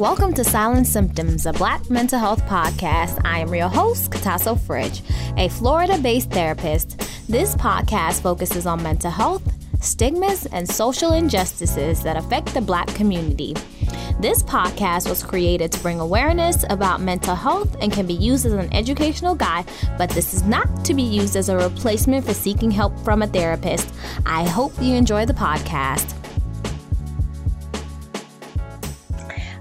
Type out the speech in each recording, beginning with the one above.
Welcome to Silent Symptoms, a Black mental health podcast. I am your host, Katasso Fridge, a Florida based therapist. This podcast focuses on mental health, stigmas, and social injustices that affect the Black community. This podcast was created to bring awareness about mental health and can be used as an educational guide, but this is not to be used as a replacement for seeking help from a therapist. I hope you enjoy the podcast.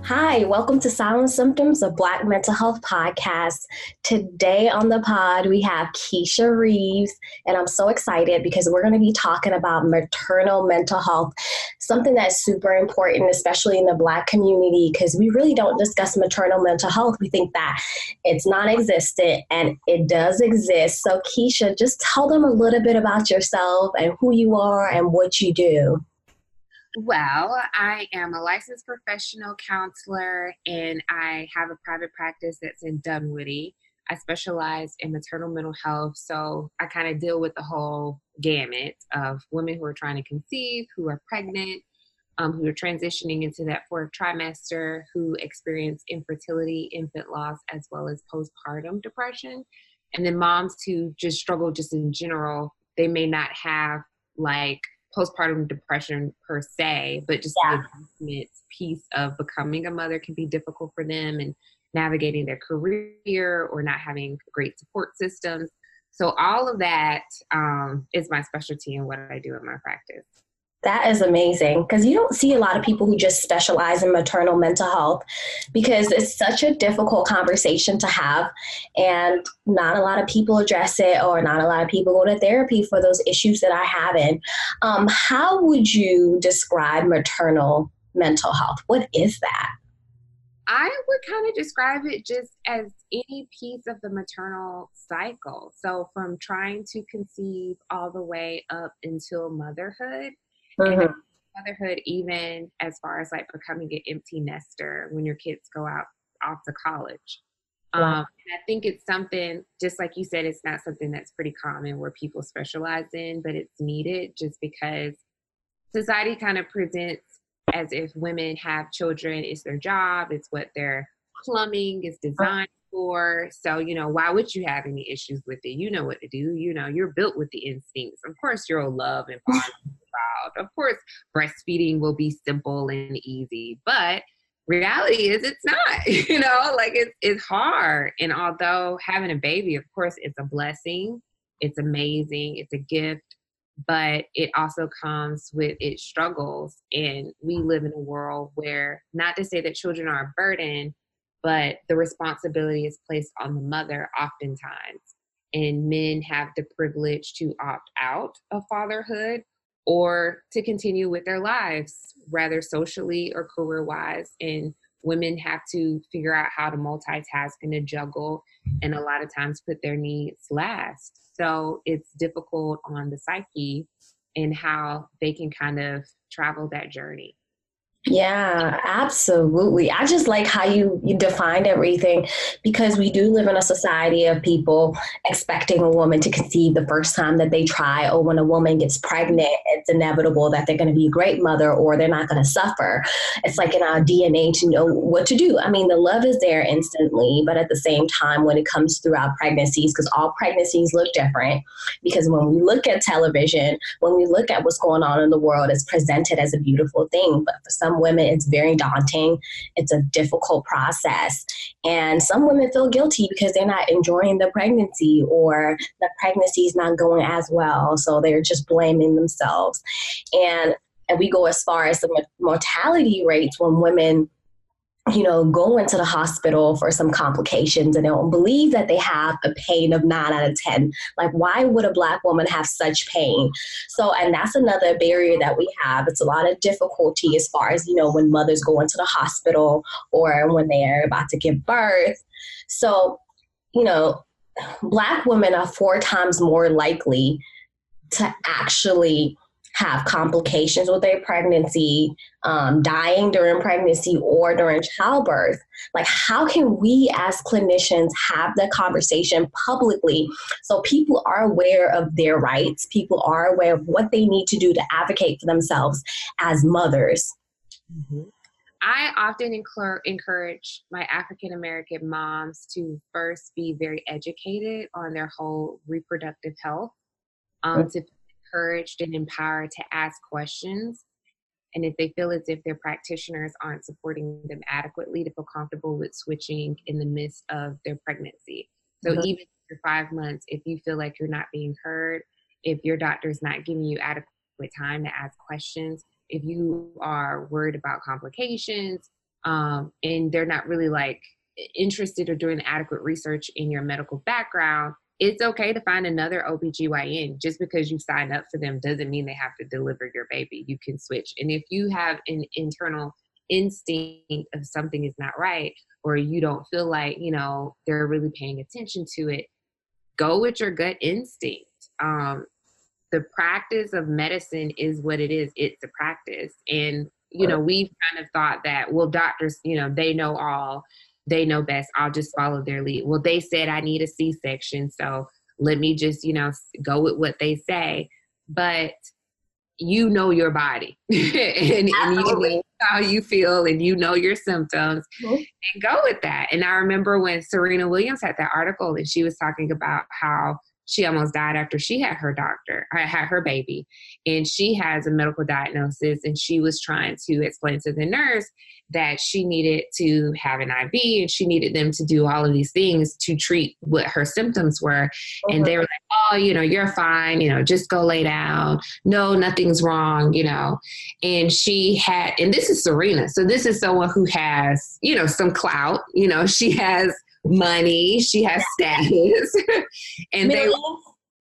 Hi, welcome to Silent Symptoms, a Black mental health podcast. Today on the pod, we have Keisha Reeves, and I'm so excited because we're going to be talking about maternal mental health, something that's super important, especially in the Black community, because we really don't discuss maternal mental health. We think that it's non existent, and it does exist. So, Keisha, just tell them a little bit about yourself and who you are and what you do. Well, I am a licensed professional counselor and I have a private practice that's in Dunwoody. I specialize in maternal mental health, so I kind of deal with the whole gamut of women who are trying to conceive, who are pregnant, um, who are transitioning into that fourth trimester, who experience infertility, infant loss, as well as postpartum depression. And then moms who just struggle just in general. They may not have like postpartum depression per se, but just yeah. the piece of becoming a mother can be difficult for them and navigating their career or not having great support systems. So all of that um, is my specialty and what I do in my practice. That is amazing because you don't see a lot of people who just specialize in maternal mental health because it's such a difficult conversation to have, and not a lot of people address it, or not a lot of people go to therapy for those issues that I have. In um, how would you describe maternal mental health? What is that? I would kind of describe it just as any piece of the maternal cycle. So, from trying to conceive all the way up until motherhood mm-hmm. motherhood, even as far as like becoming an empty nester when your kids go out off to college. Um, I think it's something, just like you said, it's not something that's pretty common where people specialize in, but it's needed just because society kind of presents as if women have children, it's their job, it's what their plumbing is designed for. So, you know, why would you have any issues with it? You know what to do. You know, you're built with the instincts. Of course, you'll love and bond child. Of course, breastfeeding will be simple and easy, but reality is it's not, you know, like it's, it's hard. And although having a baby, of course, it's a blessing, it's amazing, it's a gift, but it also comes with its struggles. And we live in a world where, not to say that children are a burden, but the responsibility is placed on the mother oftentimes. And men have the privilege to opt out of fatherhood or to continue with their lives, rather socially or career wise. And women have to figure out how to multitask and to juggle, and a lot of times put their needs last. So it's difficult on the psyche and how they can kind of travel that journey. Yeah, absolutely. I just like how you, you defined everything because we do live in a society of people expecting a woman to conceive the first time that they try, or when a woman gets pregnant, it's inevitable that they're going to be a great mother or they're not going to suffer. It's like in our DNA to know what to do. I mean, the love is there instantly, but at the same time, when it comes throughout pregnancies, because all pregnancies look different, because when we look at television, when we look at what's going on in the world, it's presented as a beautiful thing, but for some some women it's very daunting. It's a difficult process. And some women feel guilty because they're not enjoying the pregnancy or the pregnancy is not going as well. So they're just blaming themselves. And and we go as far as the mortality rates when women you know, go into the hospital for some complications and they don't believe that they have a pain of nine out of 10. Like, why would a Black woman have such pain? So, and that's another barrier that we have. It's a lot of difficulty as far as, you know, when mothers go into the hospital or when they're about to give birth. So, you know, Black women are four times more likely to actually have complications with their pregnancy, um, dying during pregnancy or during childbirth. Like, how can we as clinicians have that conversation publicly so people are aware of their rights, people are aware of what they need to do to advocate for themselves as mothers? Mm-hmm. I often encourage my African American moms to first be very educated on their whole reproductive health, um, to be encouraged and empowered to ask questions. And if they feel as if their practitioners aren't supporting them adequately, to feel comfortable with switching in the midst of their pregnancy. So mm-hmm. even after five months, if you feel like you're not being heard, if your doctor is not giving you adequate time to ask questions, if you are worried about complications um, and they're not really like interested or doing adequate research in your medical background, it's okay to find another OBGYN. Just because you sign up for them doesn't mean they have to deliver your baby. You can switch. And if you have an internal instinct of something is not right, or you don't feel like, you know, they're really paying attention to it, go with your gut instinct. Um, the practice of medicine is what it is. It's a practice. And, you know, we've kind of thought that, well, doctors, you know, they know all, they know best. I'll just follow their lead. Well, they said I need a C section. So let me just, you know, go with what they say. But you know your body and, and, you know how you feel and you know your symptoms mm-hmm. and go with that. And I remember when Serena Williams had that article and she was talking about how she almost died after she had her doctor, I had her baby. And she has a medical diagnosis, and she was trying to explain to the nurse that she needed to have an IV and she needed them to do all of these things to treat what her symptoms were. And they uh-huh. were like, oh, you know, you're fine, you know, just go lay down. No, nothing's wrong, you know. And she had, and this is Serena. So this is someone who has, you know, some clout, you know, she has money, she has status, and millions. they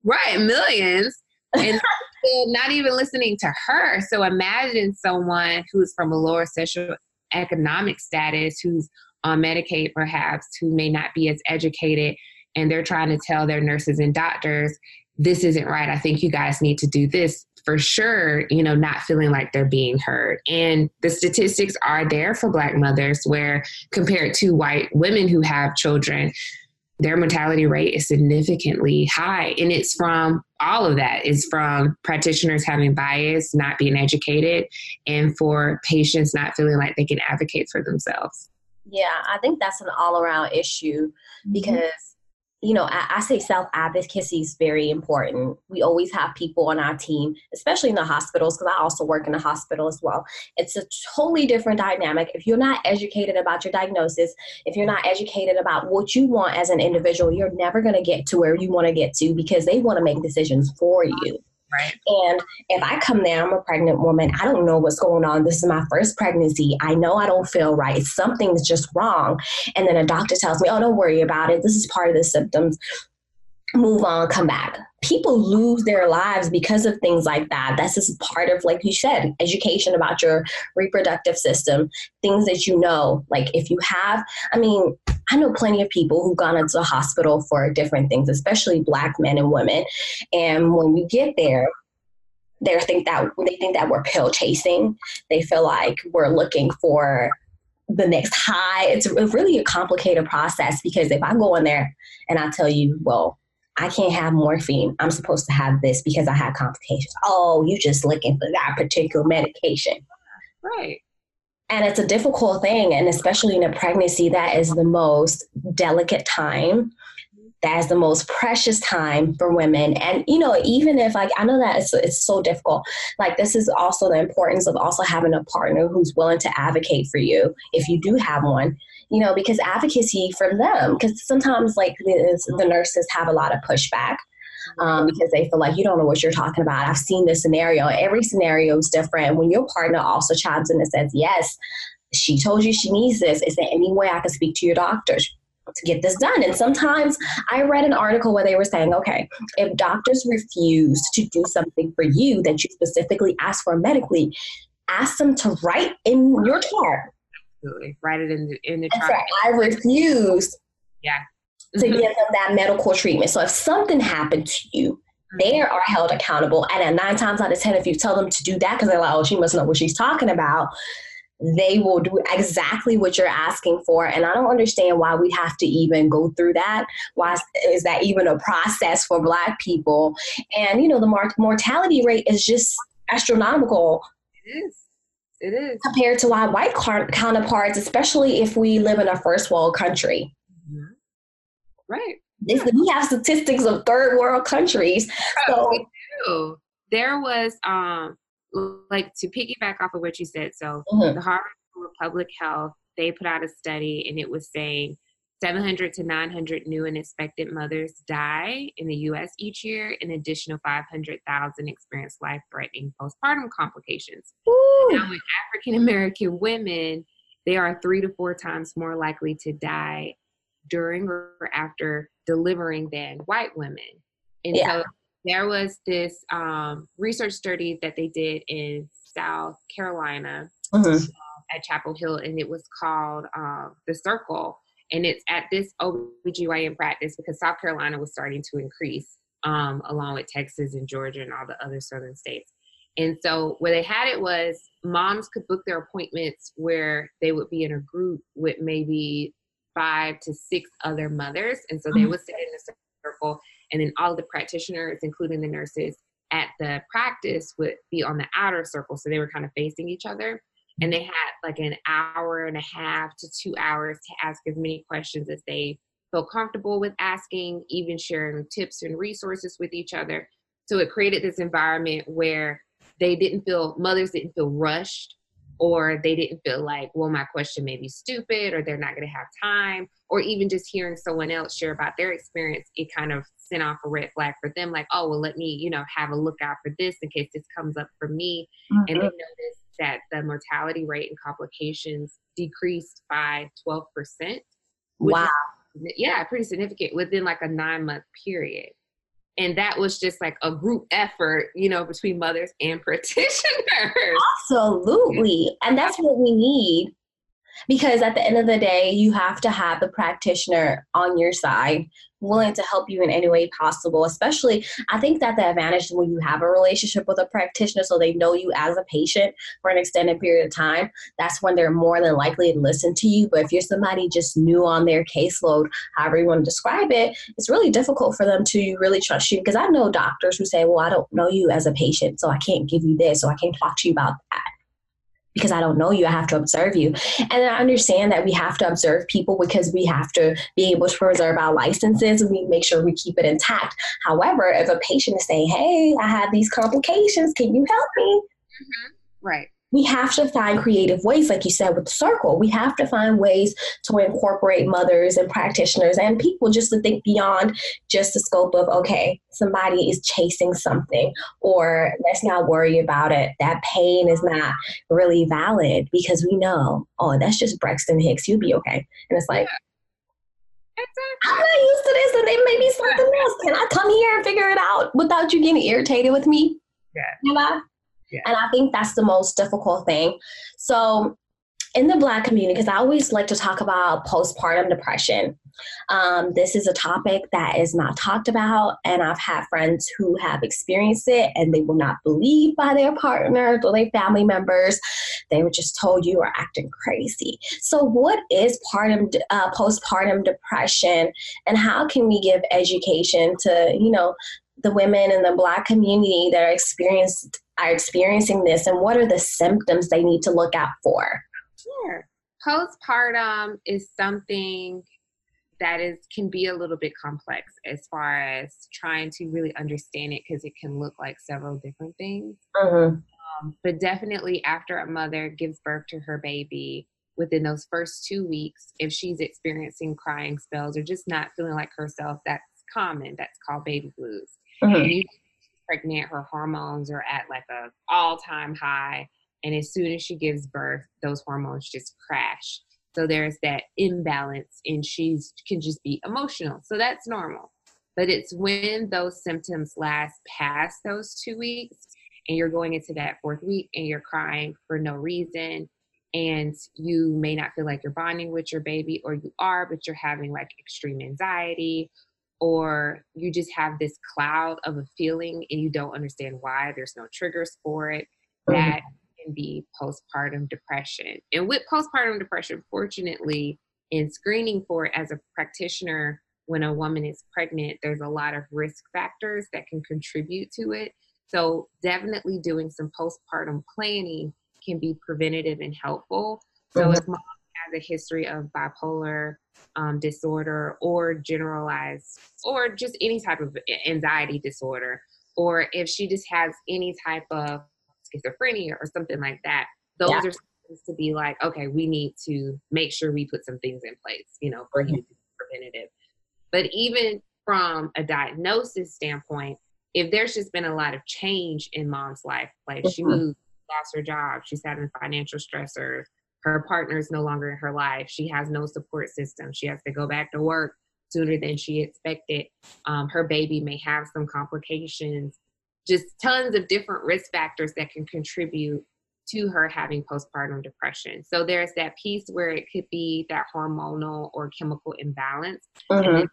right millions, and not even listening to her. So imagine someone who's from a lower social economic status, who's on Medicaid perhaps, who may not be as educated, and they're trying to tell their nurses and doctors, this isn't right. I think you guys need to do this for sure, you know, not feeling like they're being heard. And the statistics are there for Black mothers, where compared to white women who have children, their mortality rate is significantly high. And it's from all of that. It's from practitioners having bias, not being educated, and for patients not feeling like they can advocate for themselves. Yeah, I think that's an all around issue mm-hmm. because you know, I, I say self advocacy is very important. We always have people on our team, especially in the hospitals, because I also work in a hospital as well. It's a totally different dynamic. If you're not educated about your diagnosis, if you're not educated about what you want as an individual, you're never going to get to where you want to get to because they want to make decisions for you. Right. And if I come there, I'm a pregnant woman. I don't know what's going on. This is my first pregnancy. I know I don't feel right. Something's just wrong. And then a doctor tells me, oh, don't worry about it. This is part of the symptoms move on, come back. People lose their lives because of things like that. That's just part of, like you said, education about your reproductive system, things that you know. Like if you have, I mean, I know plenty of people who've gone into the hospital for different things, especially black men and women. And when we get there, they think that they think that we're pill chasing. They feel like we're looking for the next high. It's really a complicated process because if I go in there and I tell you, well, I can't have morphine. I'm supposed to have this because I have complications. Oh, you just looking for that particular medication. Right. And it's a difficult thing. And especially in a pregnancy, that is the most delicate time. That is the most precious time for women. And, you know, even if like, I know that it's, it's so difficult. Like, this is also the importance of also having a partner who's willing to advocate for you if you do have one you know, because advocacy from them, because sometimes like the, the nurses have a lot of pushback. Um, because they feel like you don't know what you're talking about. I've seen this scenario. Every scenario is different. When your partner also chimes in and says, Yes, she told you she needs this. Is there any way I can speak to your doctors to get this done? And sometimes I read an article where they were saying, okay, if doctors refuse to do something for you that you specifically asked for medically, ask them to write in your chart absolutely. Write it in the in the chart. I refuse. Yeah. to give them that medical treatment. So if something happened to you, mm-hmm. they are held accountable. And at nine times out of ten, if you tell them to do that because they're like, oh, she must know what she's talking about, they will do exactly what you're asking for. And I don't understand why we have to even go through that. Why is that even a process for Black people? And, you know, the mortality rate is just astronomical. It is It is. Compared to our white counterparts, especially if we live in a first world country. Mm-hmm. Right. Yeah. We have statistics of third world countries. So we do. There was um like to piggyback off of what you said. So mm-hmm. the Harvard School of Public Health, they put out a study and it was saying 700 to 900 new and expected mothers die in the US each year. An additional 500,000 experience life threatening postpartum complications. Ooh. Now, with African American women, they are three to four times more likely to die during or after delivering than white women. And yeah. so there was this um, research study that they did in South Carolina mm-hmm. uh, at Chapel Hill, and it was called uh, The Circle and it's at this OBGYN practice because South Carolina was starting to increase um, along with Texas and Georgia and all the other southern states. And so where they had it was moms could book their appointments where they would be in a group with maybe five to six other mothers. And so they mm-hmm. would sit in a circle and then all the practitioners, including the nurses at the practice would be on the outer circle. So they were kind of facing each other and they mm-hmm. had like an hour and a half to two hours to ask as many questions as they felt comfortable with asking, even sharing tips and resources with each other. So it created this environment where they didn't feel, mothers didn't feel rushed, or they didn't feel like, well, my question may be stupid, or they're not going to have time, or even just hearing someone else share about their experience, it kind of sent off a red flag for them, like, oh, well, let me, you know, have a lookout for this in case this comes up for me. Mm-hmm. And they noticed that the mortality rate and complications decreased by 12%. Wow. Is, yeah, pretty significant within like a nine month period. And that was just like a group effort, you know, between mothers and practitioners. Absolutely. And that's what we need because at the end of the day, you have to have the practitioner on your side willing to help you in any way possible. Especially, I think that the advantage when you have a relationship with a practitioner, so they know you as a patient for an extended period of time, that's when they're more than likely to listen to you. But if you're somebody just new on their caseload, however you want to describe it, it's really difficult for them to really trust you. Because I know doctors who say, Well, I don't know you as a patient, so I can't give you this, so I can't talk to you about that because I don't know you. I have to observe you. And I understand that we have to observe people because we have to be able to preserve our licenses and we make sure we keep it intact. However, if a patient is saying, hey, I have these complications, can you help me? Mm-hmm. Right we have to find creative ways, like you said with the circle. We have to find ways to incorporate mothers and practitioners and people just to think beyond just the scope of, okay, somebody is chasing something, or let's not worry about it. That pain is not really valid because we know, oh, that's just Braxton Hicks. You'll be okay. And it's like, I'm not used to this, and they may be something else. Can I come here and figure it out without you getting irritated with me? Yeah. You know? And I think that's the most difficult thing. So, in the Black community, because I always like to talk about postpartum depression. Um, this is a topic that is not talked about, and I've had friends who have experienced it and they were not believed by their partners or their family members. They were just told you are acting crazy. So, what is partum, uh, postpartum depression, and how can we give education to you know the women in the Black community that are experienced are experiencing this and what are the symptoms they need to look out for? Sure. Postpartum is something that is can be a little bit complex as far as trying to really understand it because it can look like several different things. Mm-hmm. Um, but definitely after a mother gives birth to her baby, within those first two weeks, if she's experiencing crying spells or just not feeling like herself, that's common. That's called baby blues. Mm-hmm pregnant, her hormones are at like a all-time high. And as soon as she gives birth, those hormones just crash. So there's that imbalance and she can just be emotional. So that's normal. But it's when those symptoms last past those two weeks and you're going into that fourth week and you're crying for no reason and you may not feel like you're bonding with your baby or you are but you're having like extreme anxiety or you just have this cloud of a feeling and you don't understand why there's no triggers for it mm-hmm. that can be postpartum depression and with postpartum depression fortunately in screening for it as a practitioner when a woman is pregnant there's a lot of risk factors that can contribute to it so definitely doing some postpartum planning can be preventative and helpful. So mm-hmm. if mom has a history of bipolar um, disorder or generalized or just any type of anxiety disorder, or if she just has any type of schizophrenia or something like that, those yeah. are things to be like, okay, we need to make sure we put some things in place, you know, for mm-hmm. you to be preventative. But even from a diagnosis standpoint, if there's just been a lot of change in mom's life, like mm-hmm. she moved, lost her job, she's having financial stressors, her partner is no longer in her life, she has no support system, she has to go back to work sooner than she expected. Um, her baby may have some complications, just tons of different risk factors that can contribute to her having postpartum depression. So there's that piece where it could be that hormonal or chemical imbalance. Mm-hmm.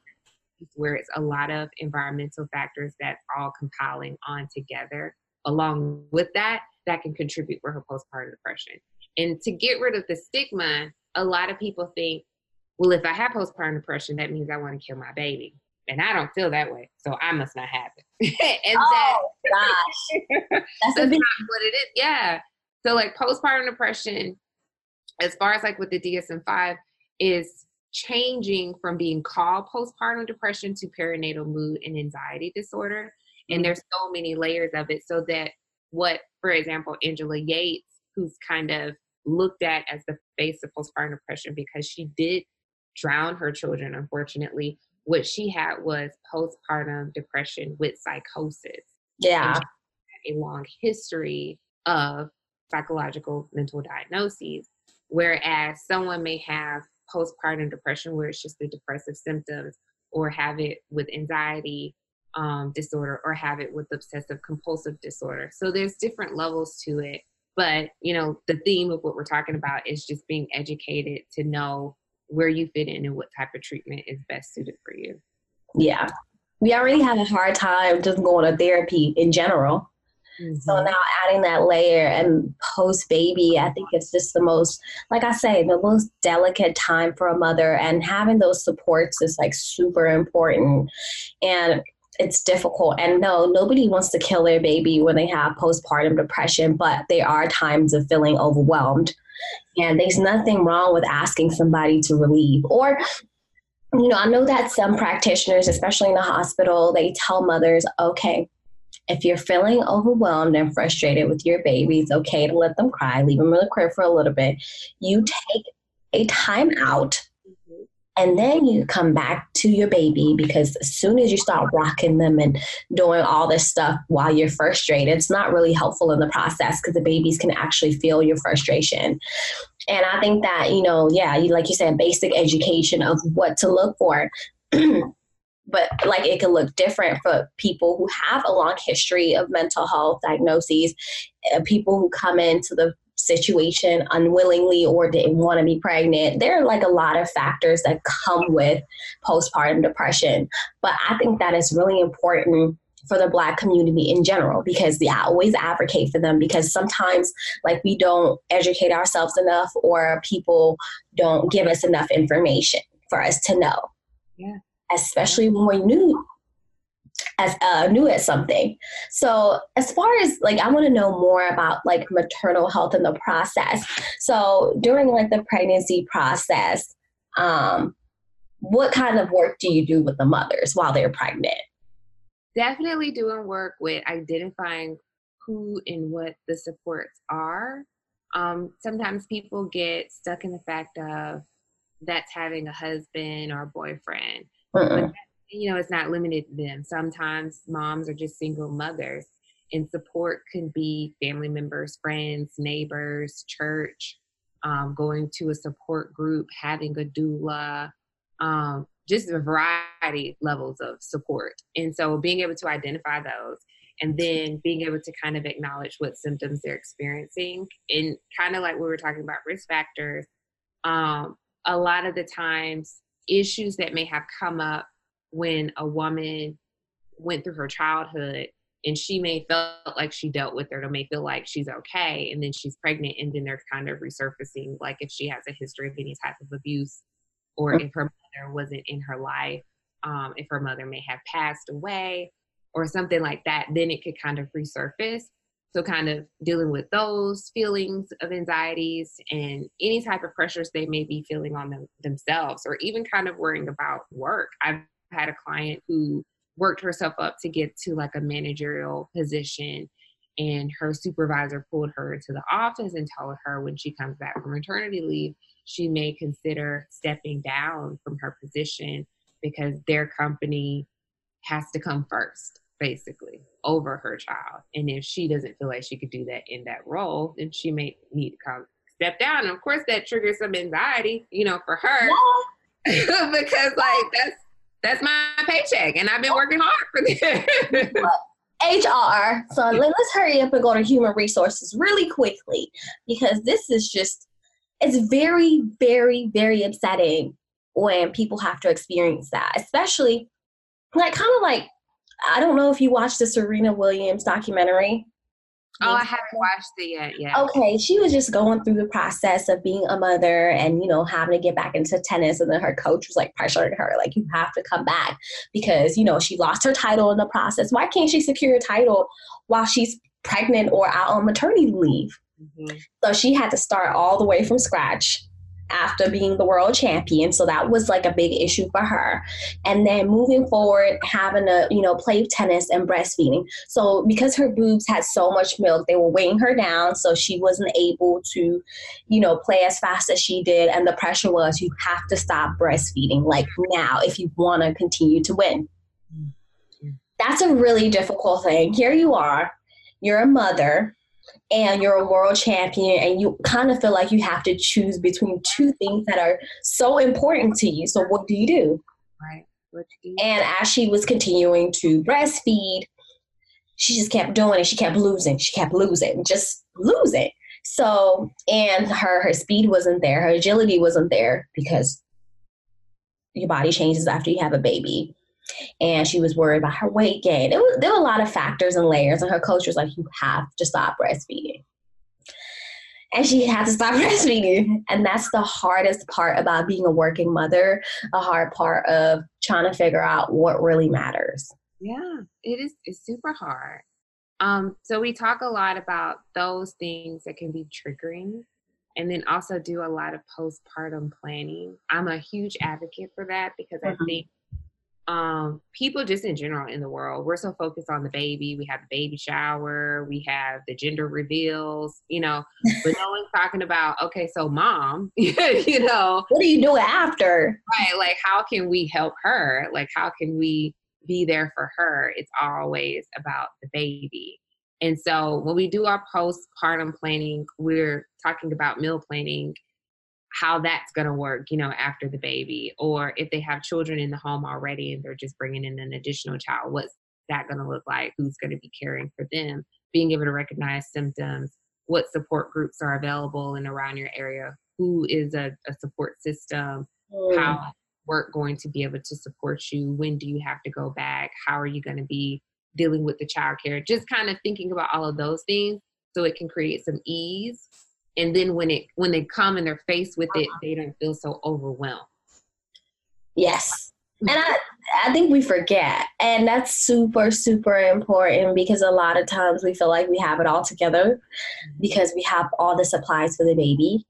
Where it's a lot of environmental factors that's all compiling on together. Along with that, that can contribute for her postpartum depression. And to get rid of the stigma, a lot of people think, well, if I have postpartum depression, that means I want to kill my baby. And I don't feel that way, so I must not have it. and oh that, gosh, that's, that's not what it is. Yeah. So like postpartum depression, as far as like with the DSM-5, is changing from being called postpartum depression to perinatal mood and anxiety disorder. And mm-hmm. there's so many layers of it. So that what, for example, Angela Yates, who's kind of looked at as the face of postpartum depression because she did drown her children, unfortunately. What she had was postpartum depression with psychosis. Yeah. a long history of psychological mental diagnoses. Whereas someone may have postpartum depression where it's just the depressive symptoms or have it with anxiety um, disorder or have it with obsessive compulsive disorder so there's different levels to it but you know the theme of what we're talking about is just being educated to know where you fit in and what type of treatment is best suited for you yeah we already have a hard time just going to therapy in general Mm-hmm. So now adding that layer and post baby, I think it's just the most, like I say, the most delicate time for a mother, and having those supports is like super important. And it's difficult. And no, nobody wants to kill their baby when they have postpartum depression, but there are times of feeling overwhelmed. And there's nothing wrong with asking somebody to relieve or you know, I know that some practitioners, especially in the hospital, they tell mothers, okay, if you're feeling overwhelmed and frustrated with your baby, it's okay to let them cry, leave them in the crib for a little bit. You take a time out and then you come back to your baby because as soon as you start rocking them and doing all this stuff while you're frustrated, it's not really helpful in the process because the babies can actually feel your frustration. And I think that, you know, yeah, like you said, basic education of what to look for. but like it can look different for people who have a long history of mental health diagnoses, uh, people who come into the situation unwillingly or didn't want to be pregnant. There are like a lot of factors that come with postpartum depression. But I think that is really important for the black community in general because yeah, I always advocate for them because sometimes like we don't educate ourselves enough or people don't give us enough information for us to know. Yeah especially when we're new as uh, new at something. So as far as like, I want to know more about like maternal health in the process. So during like the pregnancy process, um, what kind of work do you do with the mothers while they're pregnant? Definitely doing work with identifying who and what the supports are. Um, sometimes people get stuck in the fact of that's having a husband or a boyfriend uh-uh. But, you know, it's not limited to them. Sometimes moms are just single mothers, and support can be family members, friends, neighbors, church, um, going to a support group, having a doula, um, just a variety levels of support. And so being able to identify those and then being able to kind of acknowledge what symptoms they're experiencing and kind of like we were talking about risk factors um, a lot of the times issues that may have come up when a woman went through her childhood and she may felt like she dealt with it or may feel like she's okay and then she's pregnant and then they're kind of resurfacing like if she has a history of any type of abuse or if her mother wasn't in her life um, if her mother may have passed away or something like that then it could kind of resurface So, kind of dealing with those feelings of anxieties and any type of pressures they may be feeling on them, themselves, or even kind of worrying about work. I've had a client who worked herself up to get to like a managerial position and her supervisor pulled her into the office and told her when she comes back from maternity leave she may consider stepping down from her position because their company has to come first basically over her child. And if she doesn't feel like she could do that in that role then she may need to come step down. And of course that triggers some anxiety you know for her. Yeah. because like that's that's my paycheck and i've been working hard for this HR. So let's hurry up and go to human resources really quickly because this is just, it's very, very, very upsetting when people have to experience that, especially like kind of like, I don't know if you watched the Serena Williams documentary. Oh, I haven't watched it yet. Yeah. Okay, she was just going through the process of being a mother and you know having to get back into tennis, and then her coach was like pressuring her, like you have to come back because you know she lost her title in the process. Why can't she secure a title while she's pregnant or out on maternity leave? Mm-hmm. So she had to start all the way from scratch after being the world champion. So that was like a big issue for her. And then moving forward, having to, you know, play tennis and breastfeeding. So because her boobs had so much milk, they were weighing her down. So she wasn't able to, you know, play as fast as she did. And the pressure was you have to stop breastfeeding like now if you want to continue to win. Mm-hmm. That's a really difficult thing. Here you are, you're a mother and you're a world champion and you kind of feel like you have to choose between two things that are so important to you. So what do you do? Right. And as she was continuing to breastfeed, she just kept doing it. She kept losing. She kept losing, just losing. So, and her her speed wasn't there. Her agility wasn't there because your body changes after you have a baby and she was worried about her weight gain. It was, there were a lot of factors and layers, and her coach was like, "You have to stop breastfeeding." And she had to stop breastfeeding. And that's the hardest part about being a working mother, a hard part of trying to figure out what really matters. Yeah, it is it's super hard. Um, so we talk a lot about those things that can be triggering and then also do a lot of postpartum planning. I'm a huge advocate for that because mm-hmm. I think um, people just in general in the world, we're so focused on the baby. We have the baby shower, we have the gender reveals, you know, but no one's talking about, okay, so mom, you know, what do you do after? Right. Like, how can we help her? Like, how can we be there for her? It's always about the baby. And so when we do our postpartum planning, we're talking about meal planning how that's going to work, you know, after the baby, or if they have children in the home already and they're just bringing in an additional child, what's that going to look like? Who's going to be caring for them? Being able to recognize symptoms, what support groups are available and around your area, who is a, a support system, mm. how work going to be able to support you, when do you have to go back, how are you going to be dealing with the child care, just kind of thinking about all of those things so it can create some ease and then when it when they come and they're faced with it uh-huh. they don't feel so overwhelmed. Yes. And I, I think we forget. And that's super super important because a lot of times we feel like we have it all together mm-hmm. because we have all the supplies for the baby.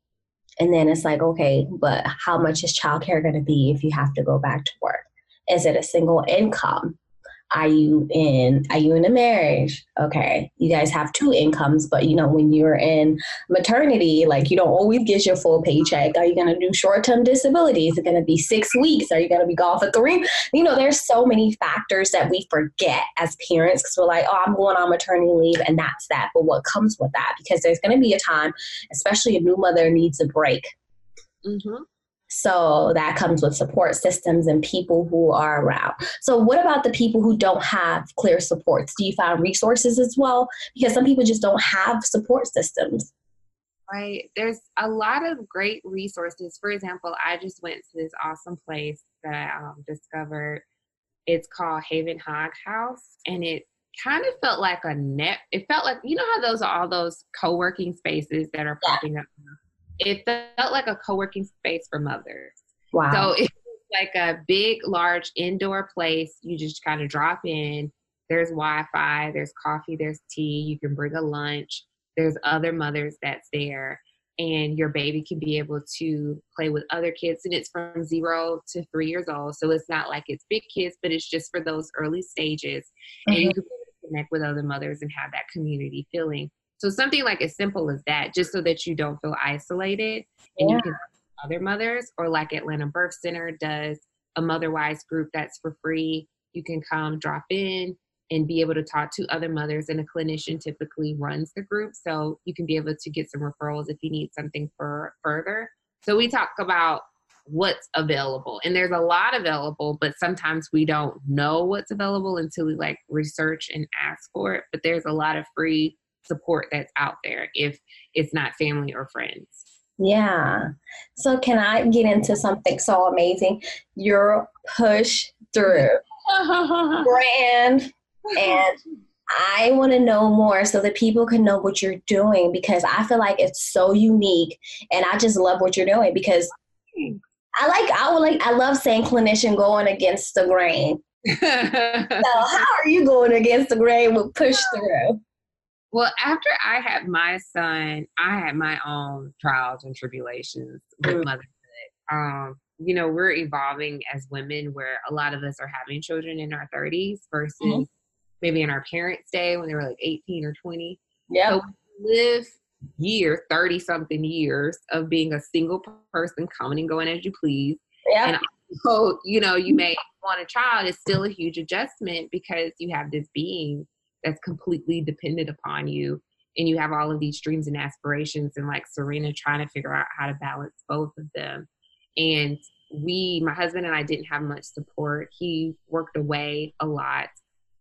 And then it's like okay but how much is childcare going to be if you have to go back to work? Is it a single income are you in are you in a marriage? Okay you guys have two incomes but you know when you're in maternity like you don't always get your full paycheck. Are you going to do short-term disability? Is it going to be six weeks? Are you going to be gone for three? You know there's so many factors that we forget as parents because we're like oh i'm going on maternity leave and that's that. But what comes with that? Because there's going to be a time especially a new mother needs a break. Mm-hmm. So that comes with support systems and people who are around. So, what about the people who don't have clear supports? Do you find resources as well? Because some people just don't have support systems. Right. There's a lot of great resources. For example, I just went to this awesome place that I um, discovered. It's called Haven Hog House, and it kind of felt like a net. It felt like you know how those are all those co-working spaces that are popping yeah. up it felt like a co-working space for mothers. Wow. So it's like a big, large indoor place. You just kind of drop in. there's Wi-Fi, there's coffee, there's tea. You can bring a lunch. There's other mothers that's there, and your baby can be able to play with other kids. And it's from zero to three years old, so it's not like it's big kids, but it's just for those early stages, mm-hmm. and you can connect with other mothers and have that community feeling. So something like as simple as that, just so that you don't feel isolated, and yeah. you can other mothers, or like Atlanta Birth Center does a Motherwise group that's for free. You can come drop in and be able to talk to other mothers and a clinician typically runs the group so you can be able to get some referrals if you need something for further so we talk about what's available and there's a lot available but sometimes we don't know what's available until we like research and ask for it but there's a lot of free support that's out there if it's not family or friends. Yeah. So can i get into something so amazing? Your push through. Brand and I want to know more so that people can know what you're doing because I feel like it's so unique and I just love what you're doing because I like I would like I love saying clinician going against the grain. so how are you going against the grain with push through? Well, after I had my son, I had my own trials and tribulations with mm. motherhood. Um, you know, we're evolving as women where a lot of us are having children in our 30s versus mm-hmm maybe in our parents' day when they were like 18 or 20. Yeah. So live years, 30 something years of being a single person coming and going as you please. Yeah. And so, you know, you may want a child, it's still a huge adjustment because you have this being that's completely dependent upon you. And you have all of these dreams and aspirations, and like Serena trying to figure out how to balance both of them. And we, my husband and I, didn't have much support. He worked away a lot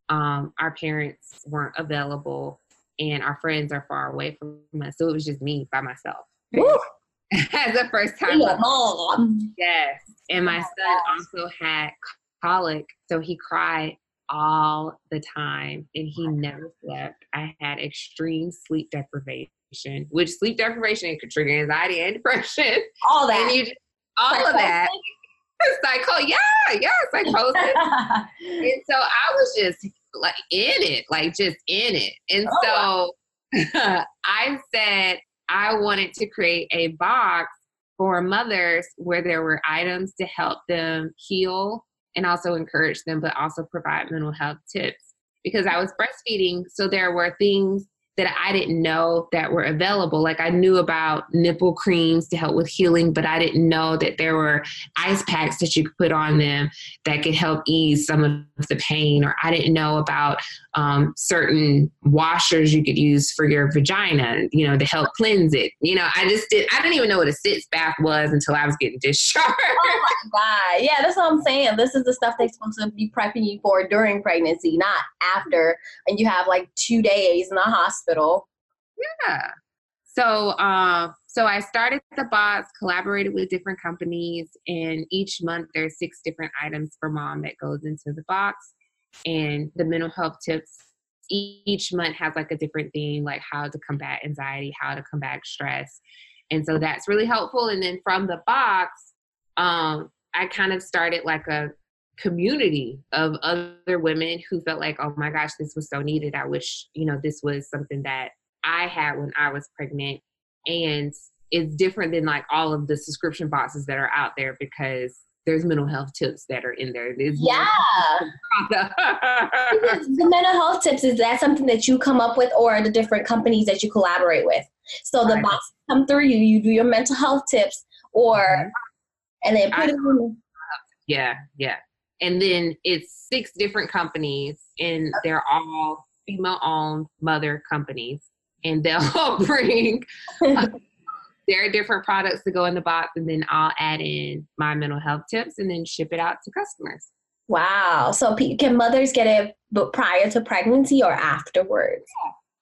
um, our parents weren't available and our friends are far away from us. So it was just me by myself. As the first time. mom. Yes. And my oh, son also had colic, so he cried all the time and he never slept. I had extreme sleep deprivation, which sleep deprivation could trigger anxiety and depression. All that. You, all of that. Psycho, yeah, yeah, psychosis. and so I was just like in it, like just in it. And oh, so wow. I said I wanted to create a box for mothers where there were items to help them heal and also encourage them, but also provide mental health tips. Because I was breastfeeding, so there were things that I didn't know that were available. Like I knew about nipple creams to help with healing, but I didn't know that there were ice packs that you could put on them that could help ease some of the pain. Or I didn't know about um, certain washers you could use for your vagina, you know, to help cleanse it. You know, I just did. I didn't even know what a sitz bath was until I was getting discharged. Oh my god! Yeah, that's what I'm saying. This is the stuff they're supposed to be prepping you for during pregnancy, not after. And you have like two days in the hospital hospital. Yeah. So, uh, so I started the box, collaborated with different companies, and each month there's six different items for mom that goes into the box, and the mental health tips. Each month has like a different theme, like how to combat anxiety, how to combat stress, and so that's really helpful. And then from the box, um, I kind of started like a community of other women who felt like, oh my gosh, this was so needed. I wish, you know, this was something that I had when I was pregnant. And it's different than like all of the subscription boxes that are out there because there's mental health tips that are in there. There's yeah. the mental health tips, is that something that you come up with or the different companies that you collaborate with? So the right. box come through you, you do your mental health tips or, mm-hmm. and then put I, it in. Yeah, yeah and then it's six different companies and they're all female owned mother companies. And they'll bring uh, their different products to go in the box and then i'll add in my mental health tips and then ship it out to customers. Wow. So can mothers get it prior to pregnancy or afterwards?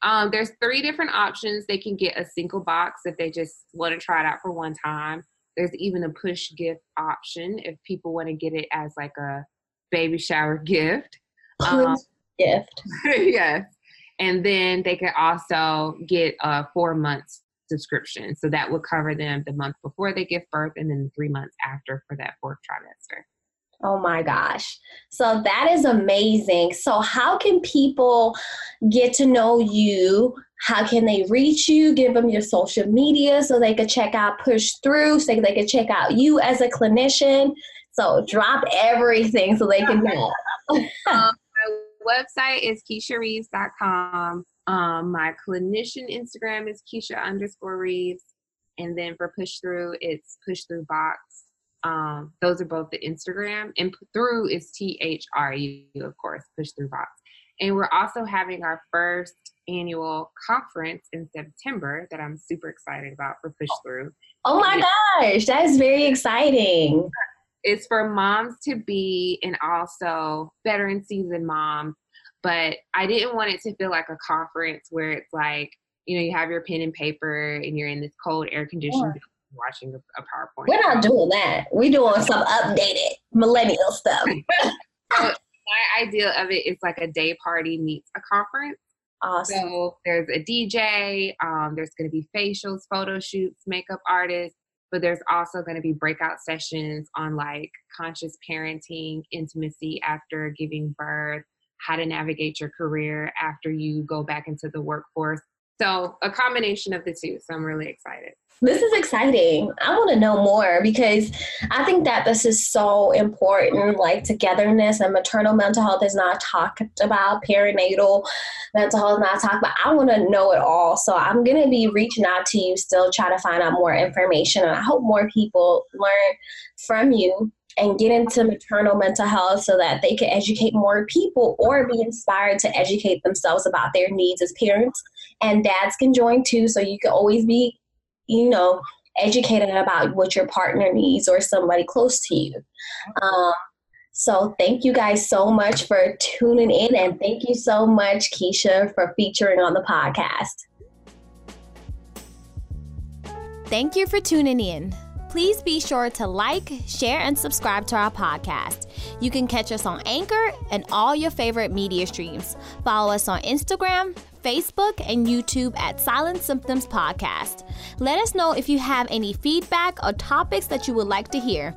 Um, there's three different options. They can get a single box if they just want to try it out for one time. There's even a push gift option if people want to get it as like a baby shower gift. Um, gift. yes. And then they can also get a four months subscription. So that would cover them the month before they give birth and then three months after for that fourth trimester. Oh my gosh. So that is amazing. So, how can people get to know you? How can they reach you? Give them your social media so they could check out Push Through, so they could check out you as a clinician. So, drop everything so they can know. um, my website is KeishaReeves.com. Um, my clinician Instagram is Keisha underscore Reeves. And then for Push Through, it's Push Through Box um, those are both the Instagram and through is T H R U, of course, push through box. And we're also having our first annual conference in September that I'm super excited about for Push Through. Oh my gosh, that is very exciting. It's for moms to be and also veteran season moms. But I didn't want it to feel like a conference where it's like, you know, you have your pen and paper and you're in this cold air conditioned watching a, a PowerPoint. We're not doing that. We're doing some updated millennial stuff. my idea of it is like a day party meets a conference. Awesome. So there's a DJ, um, there's going to be facials, photo shoots, makeup artists, but there's also going to be breakout sessions on like conscious parenting, intimacy after giving birth, how to navigate your career after you go back into the workforce. So a combination of the two. So I'm really excited. This is exciting. I want to know more because I think that this is so important. Like togetherness and maternal mental health is not talked about. Perinatal mental health is not talked about. I want to know it all. So I'm going to be reaching out to you still, try to find out more information. And I hope more people learn from you and get into maternal mental health so that they can educate more people or be inspired to educate themselves about their needs as parents. And dads can join too, so you can always be you know, educated about what your partner needs or somebody close to you. Um, so thank you guys so much for tuning in and thank you so much, Keisha, for featuring on the podcast. Thank you for tuning in. Please be sure to like, share, and subscribe to our podcast. You can catch us on Anchor and all your favorite media streams. Follow us on Instagram, Facebook, and YouTube at Silent Symptoms Podcast. Let us know if you have any feedback or topics that you would like to hear.